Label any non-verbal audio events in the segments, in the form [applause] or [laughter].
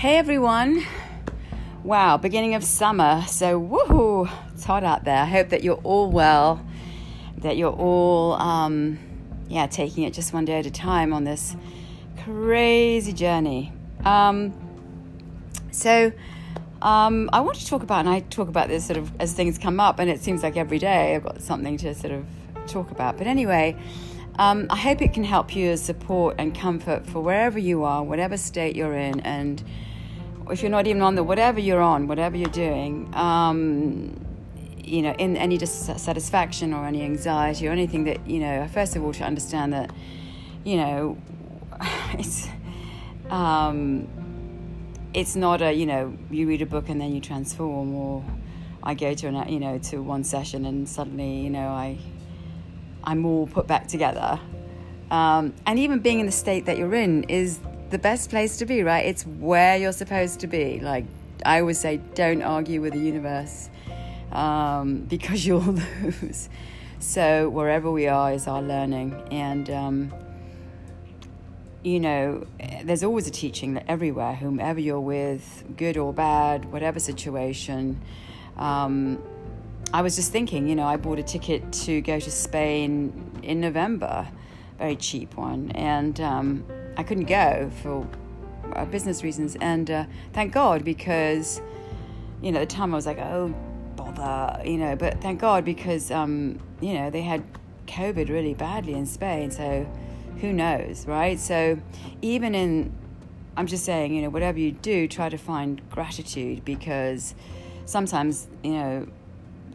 Hey everyone! Wow, beginning of summer. So, woohoo! It's hot out there. I hope that you're all well, that you're all, um, yeah, taking it just one day at a time on this crazy journey. Um, so, um, I want to talk about, and I talk about this sort of as things come up, and it seems like every day I've got something to sort of talk about. But anyway, um, I hope it can help you as support and comfort for wherever you are, whatever state you're in, and if you're not even on the whatever you're on, whatever you're doing, um, you know, in any dissatisfaction or any anxiety or anything that you know, first of all, to understand that, you know, [laughs] it's. Um, it's not a you know you read a book and then you transform or I go to an you know to one session and suddenly you know I I'm all put back together um, and even being in the state that you're in is the best place to be, right? It's where you're supposed to be. Like I always say, don't argue with the universe um, [laughs] because you'll [laughs] lose. So wherever we are is our learning, and um, you know, there's always a teaching that everywhere, whomever you're with, good or bad, whatever situation. Um, I was just thinking, you know, I bought a ticket to go to Spain in November, very cheap one, and um, I couldn't go for uh, business reasons. And uh, thank God because, you know, at the time I was like, oh, bother, you know, but thank God because, um, you know, they had COVID really badly in Spain. So who knows, right? So even in, I'm just saying, you know, whatever you do, try to find gratitude because sometimes, you know,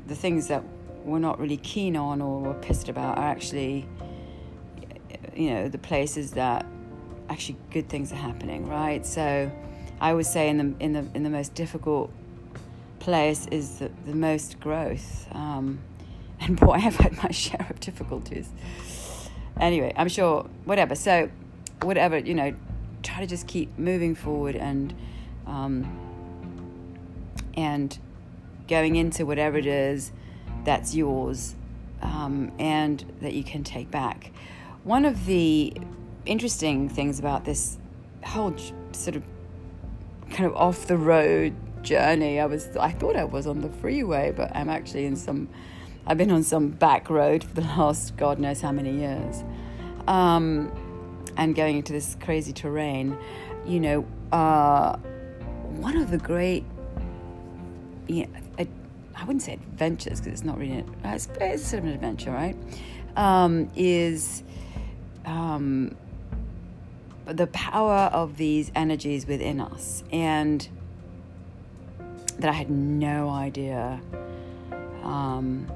the things that we're not really keen on or we're pissed about are actually, you know, the places that actually good things are happening, right? So I would say in the in the in the most difficult place is the, the most growth. Um, [laughs] and boy, [laughs] I've had my share of difficulties. Anyway, I'm sure whatever. So whatever you know, try to just keep moving forward and um, and going into whatever it is that's yours um, and that you can take back. One of the interesting things about this whole sort of kind of off the road journey. I was I thought I was on the freeway, but I'm actually in some. I've been on some back road for the [laughs] last God knows how many years, um, and going into this crazy terrain. You know, uh, one of the great, you know, I wouldn't say adventures because it's not really. It's, it's, sort of an adventure, right? Um, is um, the power of these energies within us and that I had no idea um,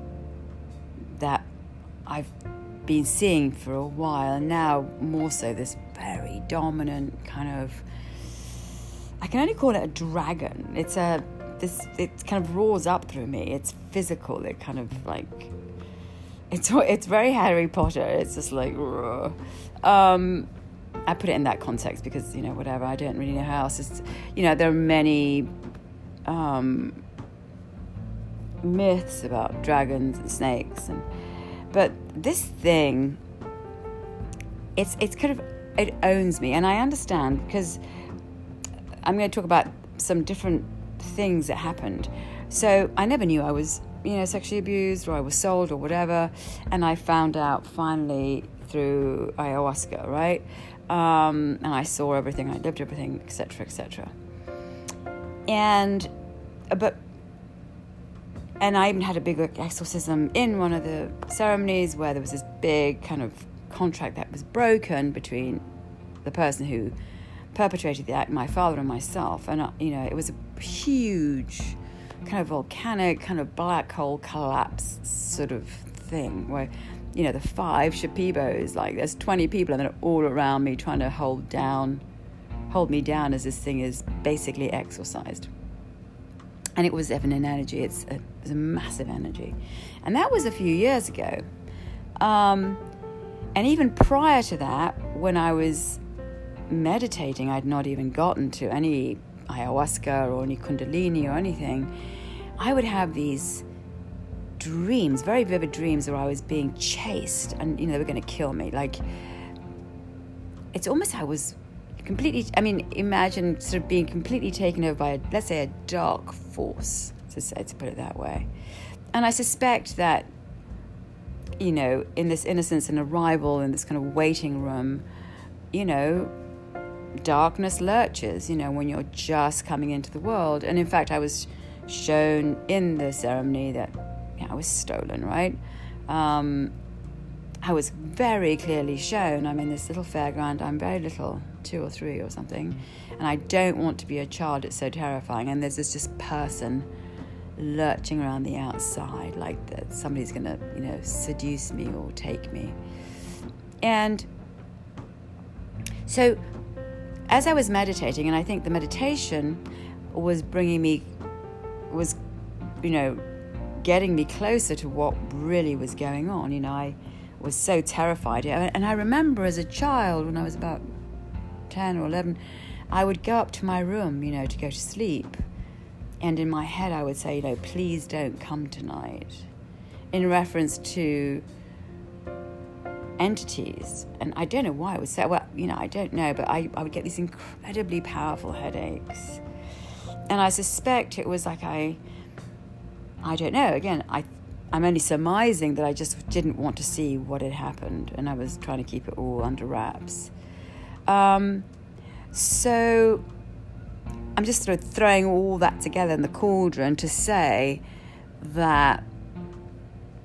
that I've been seeing for a while, and now more so this very dominant kind of. I can only call it a dragon. It's a this. It kind of roars up through me. It's physical. It kind of like. It's [laughs] it's very Harry Potter. It's just like. Um, I put it in that context because you know whatever I don't really know how else. It's, you know there are many um, myths about dragons and snakes, and but this thing, it's it's kind of it owns me, and I understand because I'm going to talk about some different things that happened. So I never knew I was you know sexually abused or I was sold or whatever, and I found out finally through ayahuasca, right? Um, and I saw everything, I lived everything, etc., etc. And, uh, but, and I even had a big exorcism in one of the ceremonies where there was this big kind of contract that was broken between the person who perpetrated the act, my father and myself, and uh, you know, it was a huge, kind of volcanic, kind of black hole collapse sort of thing where you know, the five Shipibos, like there's 20 people and they're all around me trying to hold down, hold me down as this thing is basically exorcised. And it was even an energy, it's a, it's a massive energy. And that was a few years ago. Um, and even prior to that, when I was meditating, I'd not even gotten to any ayahuasca or any kundalini or anything. I would have these dreams, very vivid dreams, where I was being chased and you know they were going to kill me. Like it's almost I was completely. I mean, imagine sort of being completely taken over by, a, let's say, a dark force. To say to put it that way, and I suspect that, you know, in this innocence and arrival in this kind of waiting room, you know, darkness lurches. You know, when you're just coming into the world, and in fact, I was shown in the ceremony that I was stolen, right? Um, I was very clearly shown I'm in this little fairground, I'm very little, two or three or something, and I don't want to be a child, it's so terrifying. And there's this just person lurching around the outside, like that somebody's gonna, you know, seduce me or take me. And so as I was meditating, and I think the meditation was bringing me, was, you know, getting me closer to what really was going on. You know, I was so terrified. And I remember as a child, when I was about 10 or 11, I would go up to my room, you know, to go to sleep. And in my head, I would say, you know, please don't come tonight, in reference to entities. And I don't know why I would say, well, you know, I don't know, but I, I would get these incredibly powerful headaches. And I suspect it was like I, I don't know, again, I I'm only surmising that I just didn't want to see what had happened, and I was trying to keep it all under wraps. Um, so I'm just sort of throwing all that together in the cauldron to say that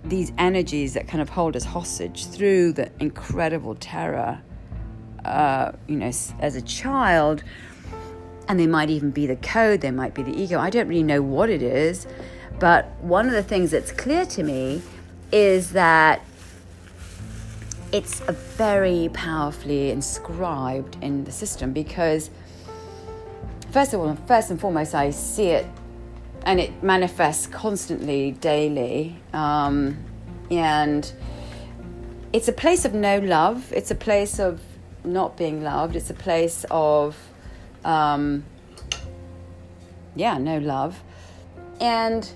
these energies that kind of hold us hostage through the incredible terror, uh, you know, as a child, and they might even be the code, they might be the ego. I don't really know what it is. But one of the things that's clear to me is that it's very powerfully inscribed in the system because, first of all, first and foremost, I see it and it manifests constantly, daily. Um, and it's a place of no love, it's a place of not being loved, it's a place of, um, yeah, no love. And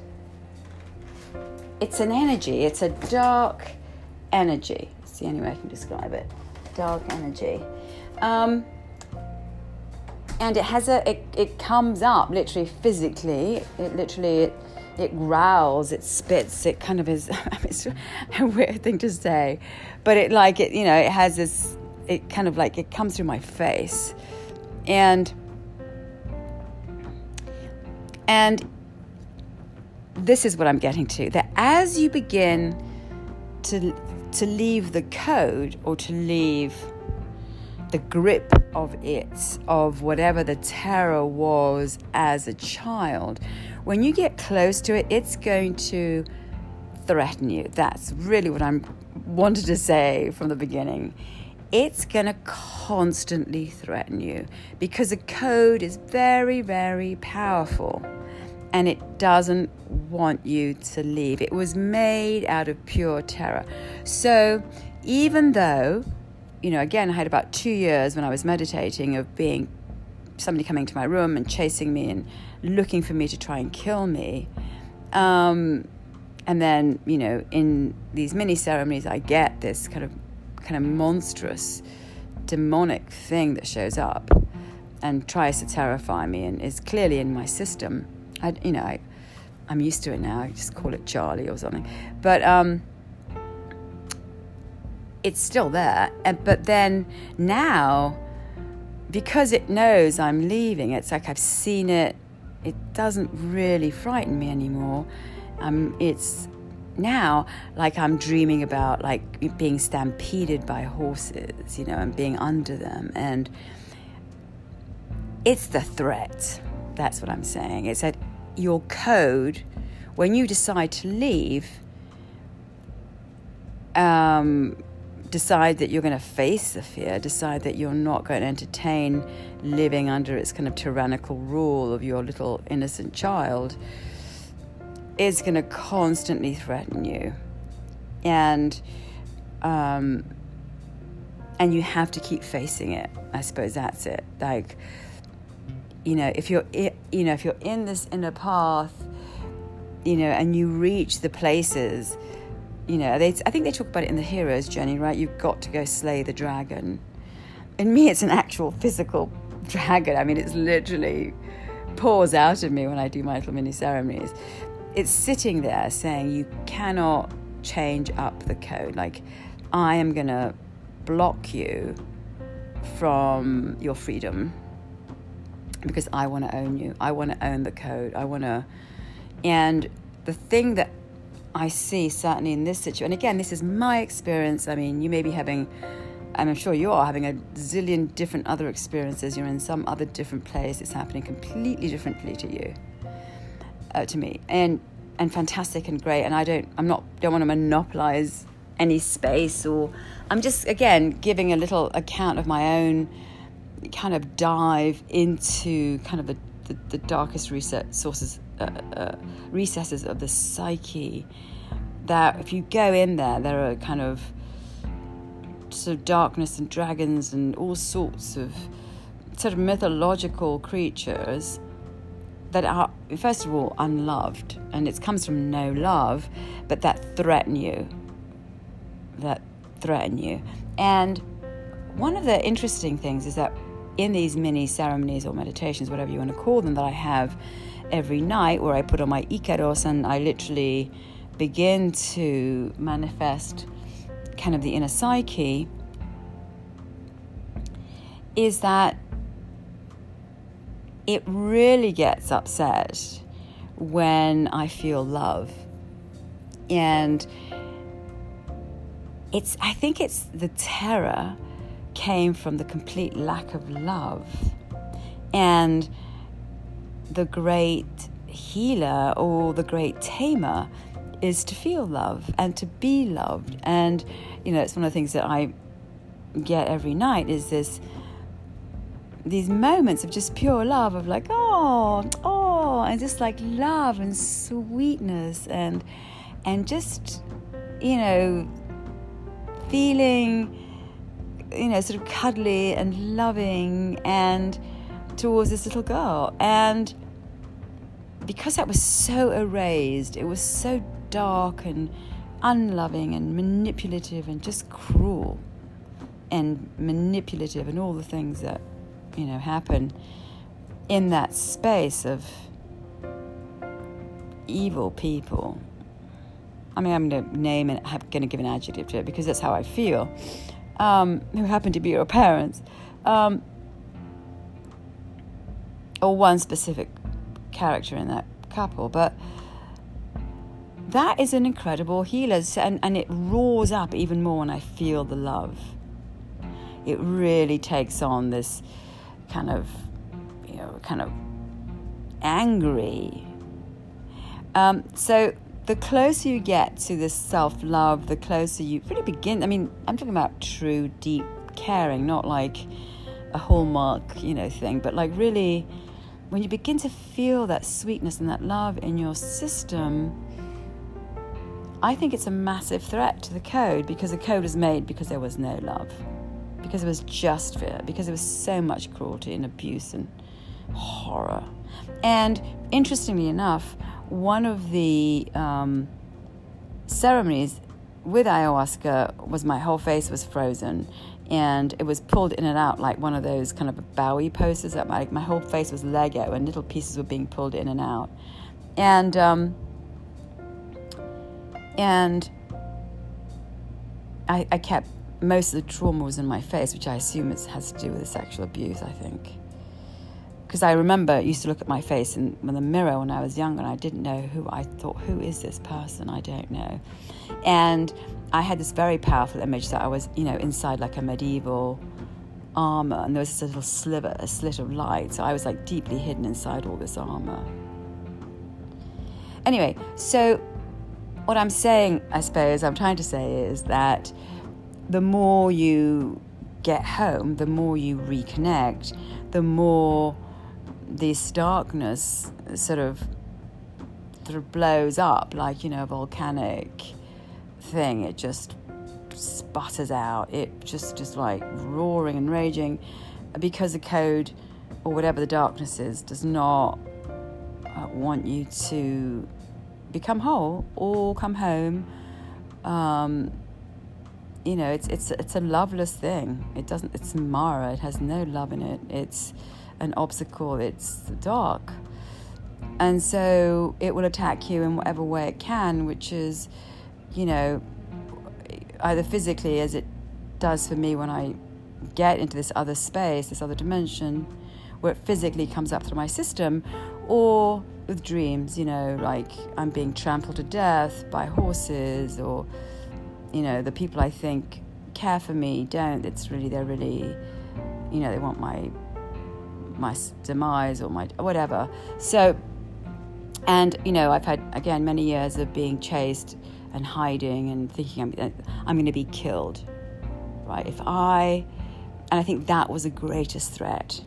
it's an energy, it's a dark energy. It's the only way I can describe it. Dark energy. Um, and it has a it, it comes up literally physically it literally it, it growls it spits it kind of is [laughs] it's a weird thing to say but it like it you know it has this it kind of like it comes through my face and and this is what I'm getting to that as you begin to to leave the code or to leave the grip of it of whatever the terror was as a child when you get close to it it's going to threaten you. That's really what I'm wanted to say from the beginning. It's going to constantly threaten you because the code is very very powerful and it doesn't want you to leave. It was made out of pure terror. So, even though, you know, again, I had about two years when I was meditating of being somebody coming to my room and chasing me and looking for me to try and kill me. Um, and then, you know, in these mini ceremonies, I get this kind of kind of monstrous, demonic thing that shows up and tries to terrify me and is clearly in my system. I, you know, I, I'm used to it now. I just call it Charlie or something. But um, it's still there. And, but then now, because it knows I'm leaving, it's like I've seen it. It doesn't really frighten me anymore. Um, it's now like I'm dreaming about like being stampeded by horses, you know, and being under them. And it's the threat. That's what I'm saying. It's that your code when you decide to leave. Um, decide that you're going to face the fear, decide that you're not going to entertain living under its kind of tyrannical rule of your little innocent child, is going to constantly threaten you. And um, and you have to keep facing it. I suppose that's it. Like you know if you're you know if you're in this inner path you know and you reach the places you know they, i think they talk about it in the hero's journey right you've got to go slay the dragon in me it's an actual physical [laughs] dragon. I mean, it's literally pours out of me when I do my little mini ceremonies. It's sitting there saying, You cannot change up the code. Like, I am going to block you from your freedom because I want to own you. I want to own the code. I want to. And the thing that I see certainly in this situation, and again, this is my experience. I mean, you may be having, and I'm sure you are having a zillion different other experiences. You're in some other different place. It's happening completely differently to you, uh, to me, and and fantastic and great. And I don't, I'm not, don't want to monopolize any space, or I'm just again giving a little account of my own kind of dive into kind of the, the, the darkest reset sources, uh, uh, recesses of the psyche. That if you go in there, there are kind of sort of darkness and dragons and all sorts of sort of mythological creatures that are first of all unloved and it comes from no love but that threaten you that threaten you and one of the interesting things is that in these mini ceremonies or meditations, whatever you want to call them, that I have every night, where I put on my Icaros and I literally begin to manifest kind of the inner psyche, is that it really gets upset when I feel love. And it's, I think it's the terror came from the complete lack of love. And the great healer or the great tamer is to feel love and to be loved. And, you know, it's one of the things that I get every night is this these moments of just pure love of like oh oh and just like love and sweetness and and just you know feeling you know, sort of cuddly and loving and towards this little girl. And because that was so erased, it was so dark and unloving and manipulative and just cruel and manipulative and all the things that, you know, happen in that space of evil people. I mean, I'm going to name it, I'm going to give an adjective to it because that's how I feel um, who happen to be your parents, um, or one specific character in that couple, but that is an incredible healer, and, and it roars up even more when I feel the love. It really takes on this kind of, you know, kind of angry. Um, so the closer you get to this self love, the closer you really begin. I mean, I'm talking about true, deep caring, not like a hallmark, you know, thing, but like really when you begin to feel that sweetness and that love in your system, I think it's a massive threat to the code because the code was made because there was no love, because it was just fear, because there was so much cruelty and abuse and horror. And interestingly enough, one of the um, ceremonies with ayahuasca was my whole face was frozen and it was pulled in and out like one of those kind of Bowie posters that my, my whole face was Lego and little pieces were being pulled in and out. And, um, and I, I kept most of the trauma was in my face, which I assume it has to do with the sexual abuse, I think because I remember I used to look at my face in, in, the mirror when I was young and I didn't know who I thought, who is this person? I don't know. And I had this very powerful image that I was, you know, inside like a medieval armor and there was this little sliver, a slit of light. So I was like deeply hidden inside all this armor. Anyway, so what I'm saying, I suppose, I'm trying to say is that the more you get home, the more you reconnect, the more this darkness sort of sort of blows up like you know a volcanic thing it just sputters out it just just like roaring and raging because the code or whatever the darkness is does not uh, want you to become whole or come home um, you know, it's it's it's a loveless thing. It doesn't. It's Mara. It has no love in it. It's an obstacle. It's the dark, and so it will attack you in whatever way it can, which is, you know, either physically as it does for me when I get into this other space, this other dimension, where it physically comes up through my system, or with dreams, you know, like I'm being trampled to death by horses, or, you know, the people I think care for me don't. It's really, they're really, you know, they want my my demise or my whatever. So, and you know, I've had again many years of being chased and hiding and thinking I'm, I'm going to be killed, right? If I, and I think that was the greatest threat,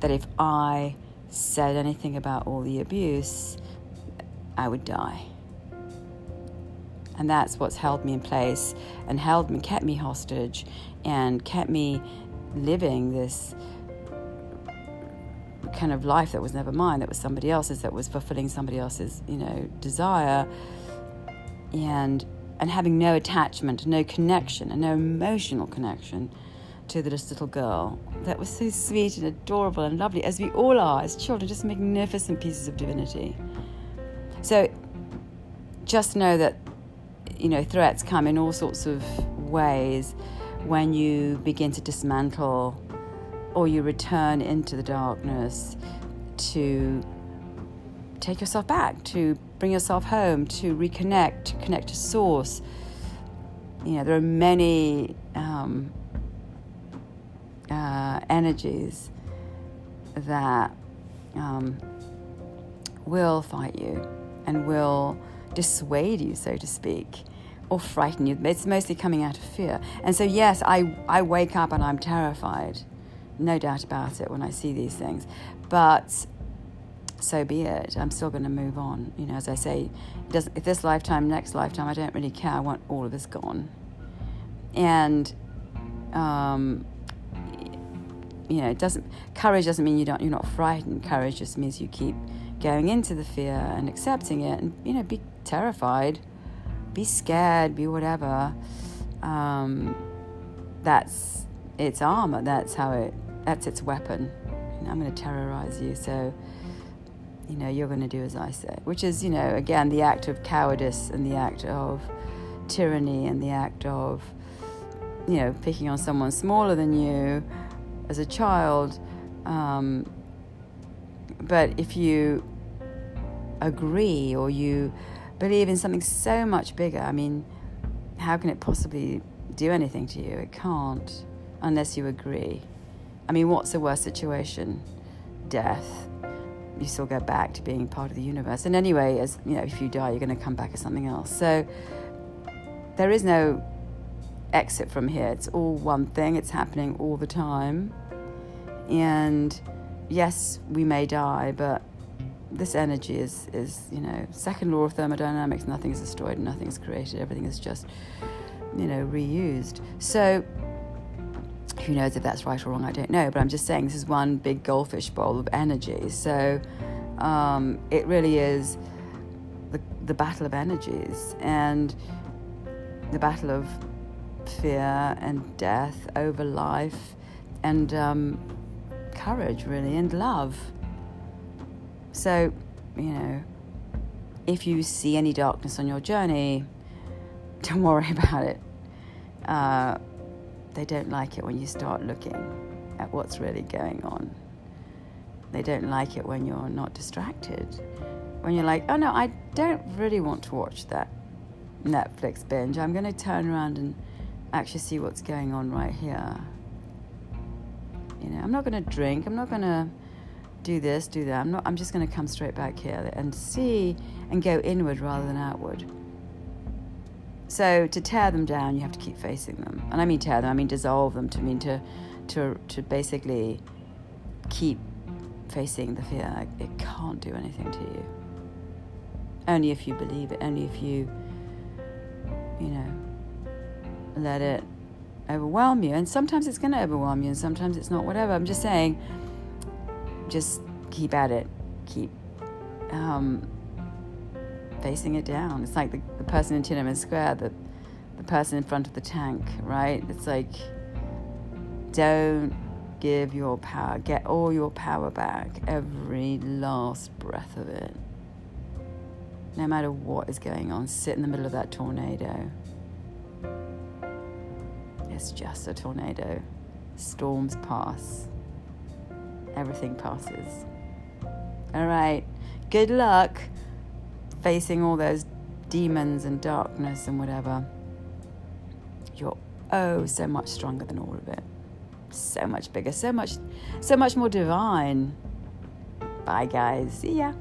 that if I said anything about all the abuse, I would die. And that's what's held me in place and held me, kept me hostage, and kept me living this kind of life that was never mine, that was somebody else's, that was fulfilling somebody else's, you know, desire, and and having no attachment, no connection, and no emotional connection to this little girl that was so sweet and adorable and lovely, as we all are as children, just magnificent pieces of divinity. So just know that you know threats come in all sorts of ways when you begin to dismantle or you return into the darkness to take yourself back, to bring yourself home, to reconnect, to connect to source. You know, there are many um, uh, energies that um, will fight you and will dissuade you, so to speak, or frighten you. It's mostly coming out of fear. And so, yes, I, I wake up and I'm terrified, no doubt about it, when I see these things. But so be it. I'm still going to move on. You know, as I say, if this lifetime, next lifetime, I don't really care. I want all of this gone. And um, you know, it doesn't courage doesn't mean you don't you're not frightened. Courage just means you keep going into the fear and accepting it, and you know, be terrified, be scared, be whatever. Um, that's its armor. That's how it. That's its weapon. I'm going to terrorize you. So, you know, you're going to do as I say, which is, you know, again, the act of cowardice and the act of tyranny and the act of, you know, picking on someone smaller than you as a child. Um, but if you agree or you believe in something so much bigger, I mean, how can it possibly do anything to you? It can't unless you agree. I mean, what's the worst situation? Death. You still go back to being part of the universe. And anyway, as you know, if you die, you're going to come back as something else. So there is no exit from here. It's all one thing. It's happening all the time. And yes, we may die, but this energy is, is, you know, second law of thermodynamics nothing is destroyed, nothing is created, everything is just, you know, reused. So, who knows if that's right or wrong, I don't know, but I'm just saying this is one big goldfish bowl of energy. So, um, it really is the, the battle of energies and the battle of fear and death over life and um, courage, really, and love. So, you know, if you see any darkness on your journey, [laughs] don't worry about it. Uh, they don't like it when you start looking at what's really going on. They don't like it when you're not distracted. When you're like, oh no, I don't really want to watch that Netflix binge. I'm going to turn around and actually see what's going on right here. You know, I'm not going to drink. I'm not going to do this, do that. I'm not. I'm just going to come straight back here and see and go inward rather than outward. So to tear them down, you have to keep facing them, and I mean tear them. I mean dissolve them. To mean to, to to basically keep facing the fear. It can't do anything to you. Only if you believe it. Only if you, you know, let it overwhelm you. And sometimes it's going to overwhelm you, and sometimes it's not, whatever. I'm just saying, just keep at it. Keep um, facing it down. It's like the, the person in Tiananmen Square, the, the person in front of the tank, right? It's like, don't give your power, get all your power back, every last breath of it. No matter what is going on, sit in the middle of that tornado. It's just a tornado. Storms pass, everything passes. All right, good luck facing all those demons and darkness and whatever. You're oh so much stronger than all of it. So much bigger, so much so much more divine. Bye guys. See ya.